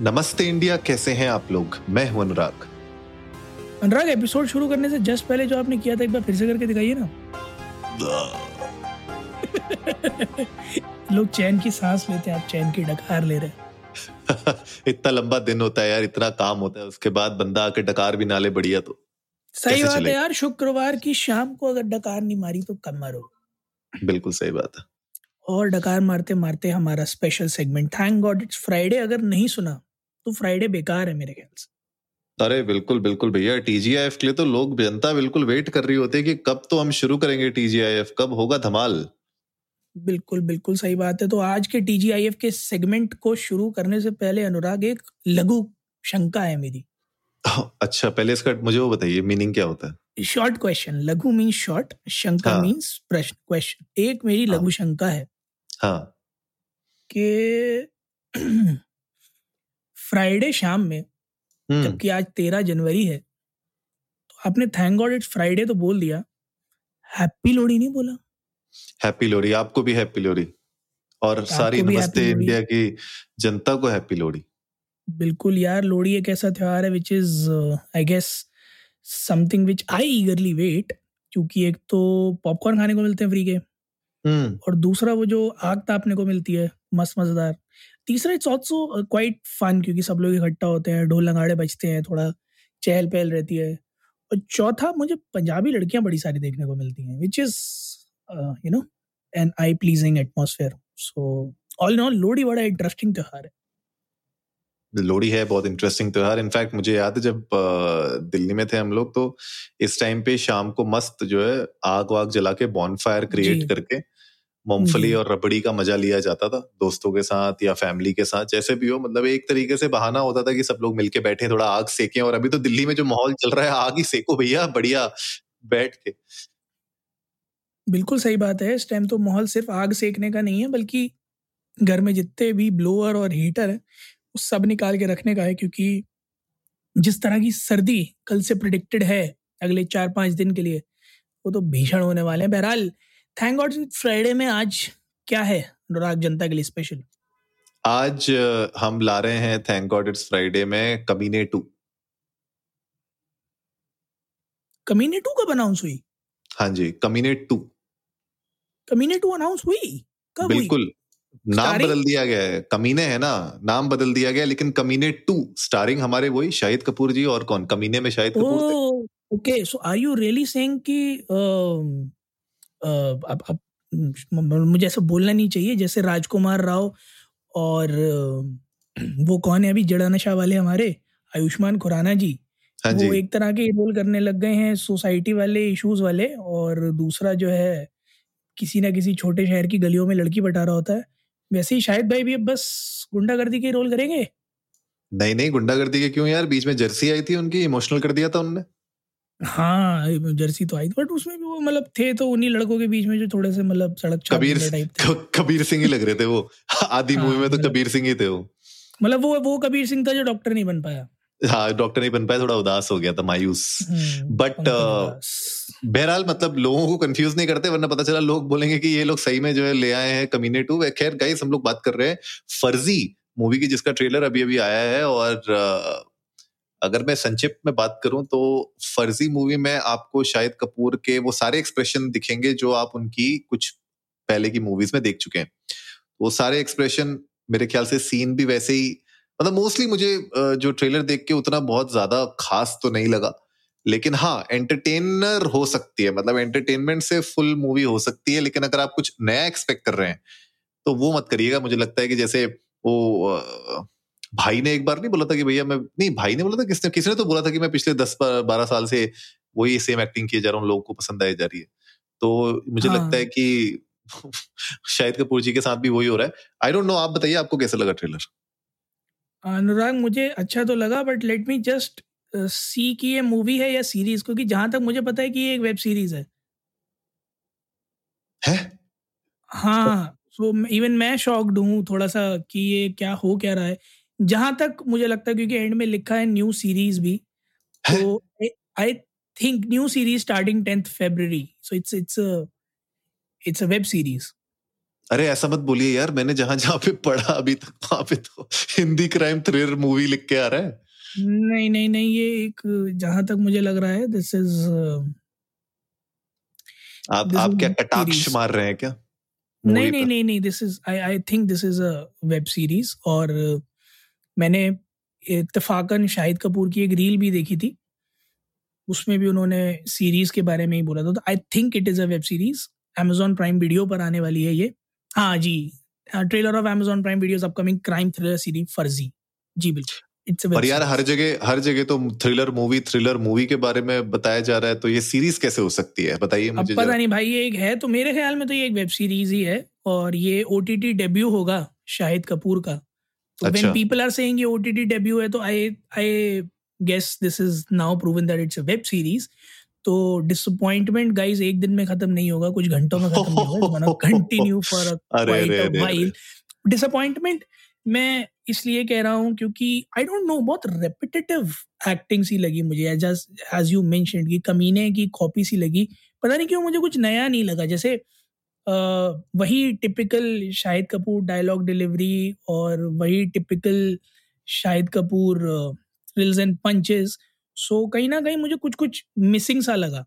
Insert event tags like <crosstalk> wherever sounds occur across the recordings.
नमस्ते इंडिया कैसे हैं आप लोग? मैं हूँ अनुराग। अनुराग एपिसोड शुरू करने से जस्ट पहले जो आपने किया था एक बार फिर से करके दिखाइए ना। लोग चैन की सांस लेते हैं आप चैन की डकार ले रहे हैं। <laughs> इतना लंबा दिन होता है यार इतना काम होता है उसके बाद बंदा आके डकार भी नाले बढ़िया तो। सही बात है यार शुक्रवार की शाम को अगर डकार नहीं मारी तो कम मारो बिल्कुल सही बात है। और डकार मारते मारते हमारा special segment thank God it's Friday अगर नहीं सुना तो फ्राइडे बेकार है मेरे ख्याल से। अरे बिल्कुल बिल्कुल भैया टीजीआईएफ के लिए तो लोग जनता बिल्कुल वेट कर रही होती है कि कब तो हम शुरू करेंगे टीजीआईएफ कब होगा धमाल। बिल्कुल बिल्कुल सही बात है। तो आज के टीजीआईएफ के सेगमेंट को शुरू करने से पहले अनुराग एक लघु शंका है मेरी। <laughs> अच्छा पहले इसका मुझे वो बताइए मीनिंग क्या होता है? शॉर्ट क्वेश्चन लघु मीन्स शॉर्ट शंका हाँ। मीन्स प्रश्न क्वेश्चन एक मेरी हाँ। लघु शंका है। हाँ। कि <clears throat> फ्राइडे शाम में हम्म। जबकि आज तेरह जनवरी है तो आपने थैंक गॉड इट्स फ्राइडे तो बोल दिया। हैप्पी लोहड़ी नहीं बोला? हैप्पी लोहड़ी आपको भी हैप्पी लोहड़ी और सारी नमस्ते इंडिया की जनता को हैप्पी लोहड़ी बिल्कुल यार लोहड़ी एक ऐसा त्योहार है which is I guess something which I eagerly wait क्योंकि एक तो पॉपकॉर्न खाने को मिलते हैं फ्री के। हम्म। और दूसरा वो जो आग तापने को मिलती है मस्त मज़ेदार। तीसरा इट्स ऑल्सो क्वाइट फन क्योंकि सब लोग इकट्ठा होते हैं ढोल नगाड़े बजते हैं थोड़ा चहल पहल रहती है। और चौथा मुझे पंजाबी लड़कियाँ बड़ी सारी देखने को मिलती हैं which is you know an eye pleasing atmosphere so all in all Lohri बड़ा इंटरेस्टिंग त्योहार है। लोहड़ी है बहुत इंटरेस्टिंग त्यौहार। इनफैक्ट मुझे याद है जब दिल्ली में थे हम लोग तो इस टाइम पे शाम को मस्त जो है आग वाग जला के बॉन फायर क्रिएट करके मूंगफली और रबड़ी का मज़ा लिया जाता था दोस्तों के साथ या फैमिली के साथ जैसे भी हो मतलब एक तरीके से बहाना होता था कि सब लोग मिलके बैठे थोड़ा आग सेकें और अभी तो दिल्ली में जो माहौल चल रहा है आग ही सेको भैया बढ़िया बैठ के। बिल्कुल सही बात है इस टाइम तो माहौल सिर्फ़ आग सेकने का नहीं है बल्कि घर में जितने भी ब्लोअर और हीटर है वो सब निकाल के रखने का है क्योंकि जिस तरह की सर्दी कल से प्रिडिक्टेड है अगले चार पाँच दिन के लिए वो तो भीषण होने वाले हैं। बहरहाल थैंक गॉड फ्राइडे में आज क्या है अनुराग जनता के लिए स्पेशल आज हम ला रहे हैं थैंक गॉड इट्स फ्राइडे में कमीने टू। कमीने टू कब अनाउंस हुई? हाँ जी कमीने टू। कमीने टू अनाउंस हुई? कब बिल्कुल। हुई नाम Starring? बदल दिया गया है। कमीने है ना? नाम बदल दिया गया लेकिन कमीने टू स्टारिंग हमारे वही शाहिद कपूर जी और कौन? कमीने में Shahid Kapoor okay so are you really saying कि अब अब मुझे ऐसा बोलना नहीं चाहिए जैसे राजकुमार राव और वो कौन है अभी जड़ा नशा वाले हमारे आयुष्मान खुराना जी हाँ वो एक तरह के रोल करने लग गए हैं सोसाइटी वाले इश्यूज़ वाले और दूसरा जो है किसी ना किसी छोटे शहर की गलियों में लड़की बटा रहा होता है। वैसे ही शायद भाई भी अब बस गुंडागर्दी के रोल करेंगे? नहीं नहीं गुंडागर्दी के क्यों यार? बीच में जर्सी आई थी उनकी इमोशनल कर दिया था उनने। हाँ जर्सी तो आई थी बट उसमें भी वो मतलब थे तो उन्हीं लड़कों के बीच में जो थोड़े से मतलब सड़क कबीर टाइप कबीर सिंह ही लग रहे थे वो। आधी हाँ, मूवी में तो मतलब- कबीर सिंह ही थे वो। मतलब वो वो कबीर सिंह था जो डॉक्टर नहीं बन पाया। हाँ डॉक्टर नहीं बन पाया थोड़ा उदास हो गया था मायूस। हम्म, But, पंकज uh। बहरहाल मतलब लोगों को कंफ्यूज नहीं करते वरना पता चला लोग बोलेंगे कि ये लोग सही में जो है ले आए हैं कमीने टू। खैर गाइस हम लोग बात कर रहे हैं फर्जी मूवी की जिसका ट्रेलर अभी अभी आया है और अ, अगर मैं संक्षिप्त में बात करूँ तो फर्जी मूवी में आपको शाहिद कपूर के वो सारे एक्सप्रेशन दिखेंगे जो आप उनकी कुछ पहले की मूवीज़ में देख चुके हैं। वो सारे एक्सप्रेशन मेरे ख्याल से सीन भी वैसे ही मतलब मोस्टली मुझे जो ट्रेलर देख के उतना बहुत ज़्यादा खास तो नहीं लगा। लेकिन हाँ एंटरटेनर हो सकती है मतलब एंटरटेनमेंट से फुल मूवी हो सकती है, लेकिन अगर आप कुछ नया एक्सपेक्ट कर रहे हैं तो वो मत करिएगा। मुझे लगता है कि जैसे वो भाई ने एक बार नहीं बोला था कि भैया मैं नहीं भाई ने बोला था किसने किसने तो बोला था कि मैं पिछले दस बारह साल से वही सेम एक्टिंग किए जा रहा हूँ लोगों को पसंद आई जा रही है। तो मुझे हाँ। लगता है कि <laughs> शाहिद कपूर जी के साथ भी वही हो रहा है। आई डोंट नो आप बताइए आपको कैसा लगा ट्रेलर अनुराग मुझे अच्छा तो लगा but let me just see कि ये मूवी है या सीरीज़ क्योंकि जहाँ तक मुझे पता है कि ये एक वेब सीरीज़ है। है? हाँ सो इवन मैं शॉक्ड हूँ थोड़ा सा कि ये क्या हो क्या रहा है। जहाँ तक मुझे लगता है क्योंकि एंड में लिखा है न्यू सीरीज़ भी <laughs> तो I think new series starting tenth February so it's it's it's a web series अरे ऐसा मत बोलिए यार मैंने जहाँ जहाँ पे पढ़ा अभी तक वहाँ पे तो हिंदी क्राइम थ्रिलर मूवी लिख के आ रहा है। नहीं नहीं नहीं ये एक जहाँ तक मुझे लग रहा है दिस इज़ आप आप क्या कटाक्ष मार रहे हैं क्या? नहीं नहीं नहीं नहीं this is I I think this is a web series और मैंने इतफाकन शाहिद कपूर की एक रील भी देखी थी। उसमें भी उन्होंने सीरीज़ के बारे में ही बोला था। तो I think it is a web series Amazon Prime video पर आने वाली है ये। हाँ जी। Trailer of Amazon Prime videos upcoming crime thriller series Farzi जी बिल्कुल। पर यार हर जगह हर जगह तो थ्रिलर मूवी थ्रिलर मूवी के बारे में बताया जा रहा है तो ये सीरीज़ कैसे हो सकती है? बताइए मुझे पता नहीं भाई ये एक है तो मेरे ख्याल में तो ये एक वेब सीरीज़ ही है और ये ओटीटी डेब्यू होगा शाहिद कपूर का। तो व्हेन पीपल आर सेइंग ये ओटीटी डेब्यू है तो I I guess this is now proven that it's a web series तो डिसअपॉइंटमेंट गाइस एक दिन में खत्म नहीं होगा कुछ घंटों में खत्म नहीं होगा कंटिन्यू फॉर वाइल डिसअपॉइंटमेंट मैं इसलिए कह रहा हूँ क्योंकि आई डोंट नो बहुत रेपिटेटिव एक्टिंग सी लगी मुझे एज एज यू मेंशन कि कमीने की कॉपी सी लगी पता नहीं क्यों मुझे कुछ नया नहीं लगा जैसे वही typical Shahid Kapoor dialogue delivery और वही typical Shahid Kapoor thrills and punches so कहीं ना कहीं मुझे कुछ कुछ मिसिंग सा लगा।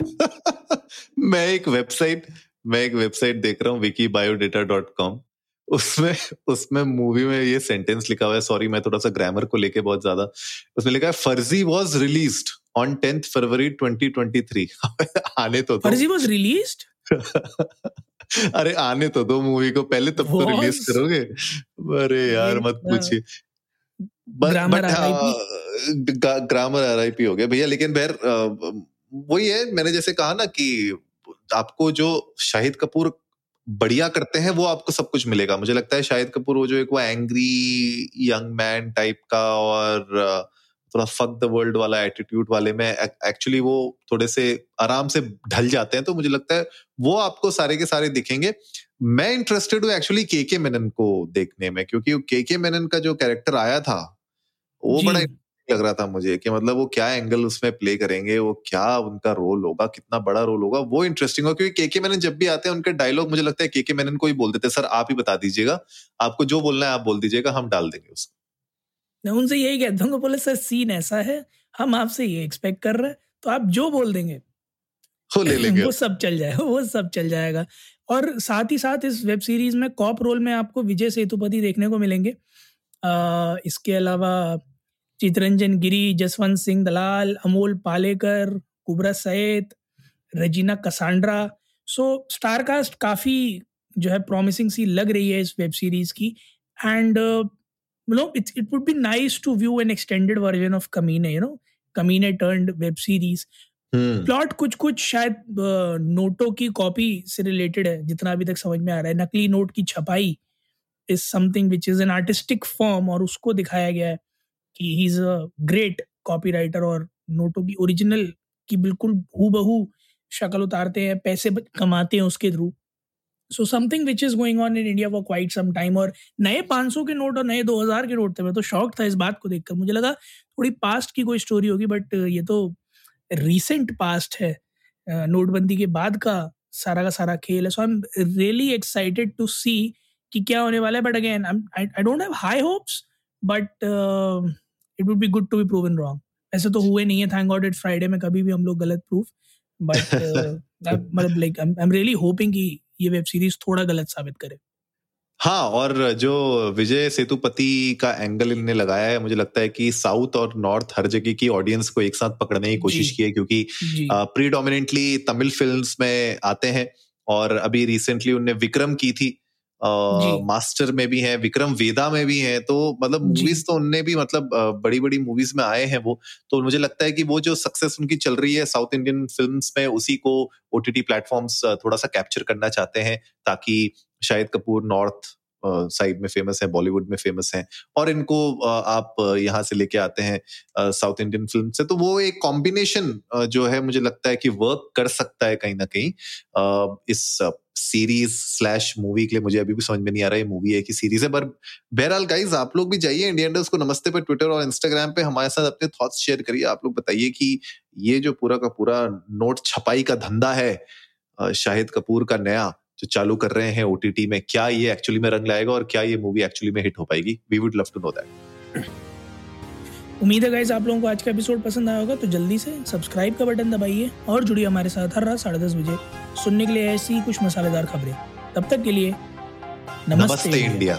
<laughs> मैं एक वेबसाइट मैं एक वेबसाइट देख रहा हूँ विकी बायोडेटा डॉट कॉम उसमें उसमें मूवी में ये सेंटेंस लिखा हुआ है सॉरी मैं थोड़ा सा ग्रामर को लेके बहुत ज़्यादा। उसमें लिखा है Farzi was released on tenth February 2023 आने तो फर्जी वाज रिलीज्ड <laughs> अरे आने तो दो मूवी को पहले तब तो रिलीज़ करोगे। अरे यार मत पूछिए। ग्रामर ग्रामर आरआईपी हो गया भैया लेकिन बहर वही है मैंने जैसे कहा ना कि आपको जो शाहिद कपूर बढ़िया करते हैं वो आपको सब कुछ मिलेगा। मुझे लगता है शाहिद कपूर वो जो एक वो एंग्री यंग मैन टाइप का और थोड़ा फक द वर्ल्ड वाला एटीट्यूड वाले में एक्चुअली वो थोड़े से आराम से ढल जाते हैं तो मुझे लगता है वो आपको सारे के सारे दिखेंगे। मैं इंटरेस्टेड हूँ एक्चुअली के के मेनन को देखने में क्योंकि के के मेनन का जो कैरेक्टर आया था वो बड़ा लग रहा था मुझे कि मतलब वो क्या एंगल उसमें प्ले करेंगे वो क्या उनका रोल होगा कितना बड़ा रोल होगा वो इंटरेस्टिंग होगा। क्योंकि केके मैनन जब भी आते हैं उनके डायलॉग मुझे लगता है केके मैनन को ही बोल देते सर आप ही बता दीजिएगा आपको जो बोलना है आप बोल दीजिएगा हम डाल देंगे उसको। मैं उनसे यही कहता हूँ बोले सर सीन ऐसा है हम आपसे ये एक्सपेक्ट कर रहे हैं तो आप जो बोल देंगे वो ले लेंगे। वो सब चल जाएगा वो सब चल जाएगा। और साथ ही साथ इस वेब सीरीज़ में कॉप रोल में आपको विजय सेतुपति देखने को मिलेंगे। आ, इसके अलावा Chitranjan Giri Jaswant Singh Dalal Amol Palekar Kubbra Sait Regina Cassandra. So star cast काफ़ी जो है प्रॉमिसिंग सी लग रही है इस वेब सीरीज़ की। And no it it would be nice to view an extended version of Kaminey you know Kaminey turned web series plot कुछ कुछ शायद नोटों की कॉपी से रिलेटेड है जितना अभी तक समझ में आ रहा है। नकली नोट की छपाई is something which is an artistic form और उसको दिखाया गया है कि he is a great copy writer और नोटों की ओरिजिनल की बिल्कुल हु बहू शक्ल उतारते हैं पैसे कमाते हैं उसके through so something which is going on in India for quite some time और नए 500 के नोट और नए 2000 के नोट थे। मैं तो शॉक था इस बात को देखकर। मुझे लगा थोड़ी पास्ट की कोई स्टोरी होगी बट ये तो रिसेंट पास्ट है नोटबंदी के बाद का सारा का सारा खेल है। So I am really excited to see कि क्या होने वाला है। But again I don't have high hopes but it would be good to be proven wrong ऐसे तो हुए नहीं है। थैंक गॉड इट फ्राइडे में कभी भी हम लोग गलत प्रूफ बट <laughs> मतलब like I am really hoping कि ये वेब सीरीज़ थोड़ा गलत साबित करे। हाँ और जो विजय सेतुपति का एंगल इनने लगाया है मुझे लगता है कि साउथ और नॉर्थ हर जगह की ऑडियंस को एक साथ पकड़ने की कोशिश की है क्योंकि प्रीडोमिनेटली तमिल फिल्म्स में आते हैं और अभी रिसेंटली उनने विक्रम की थी मास्टर में भी है विक्रम वेदा में भी है तो मतलब मूवीज़ तो उनने भी मतलब बड़ी बड़ी मूवीज़ में आए हैं वो तो मुझे लगता है कि वो जो सक्सेस उनकी चल रही है साउथ इंडियन फ़िल्म में उसी को ओटीटी प्लेटफॉर्म्स थोड़ा सा कैप्चर करना चाहते हैं ताकि शाहिद कपूर नॉर्थ साइड में फ़ेमस है बॉलीवुड में फ़ेमस है और इनको आप यहाँ से लेके आते हैं साउथ इंडियन फ़िल्म से। तो वो एक कॉम्बिनेशन जो है मुझे लगता है कि वर्क कर सकता है कहीं ना कहीं। इस सीरीज़ स्लैश मूवी के लिए मुझे अभी भी समझ में नहीं आ रहा है मूवी है कि सीरीज़ है पर बहरहाल गाइज़ आप लोग भी जाइए इंडियन को नमस्ते पे ट्विटर और इंस्टाग्राम पे। हमारे साथ अपने थॉट्स शेयर करिए। आप लोग बताइए कि ये जो पूरा का पूरा नोट छपाई का धंधा है शाहिद कपूर का नया जो चालू कर रहे हैं ओटीटी में क्या ये एक्चुअली में रंग लाएगा और क्या ये मूवी एक्चुअली में हिट हो पाएगी? We would love to know that उम्मीद है गाइज़ आप लोगों को आज का एपिसोड पसंद आया होगा तो जल्दी से सब्सक्राइब का बटन दबाइए और जुड़िए हमारे साथ हर रात साढ़े दस बजे सुनने के लिए ऐसी कुछ मसालेदार खबरें। तब तक के लिए नमस्ते, नमस्ते इंडिया, इंडिया।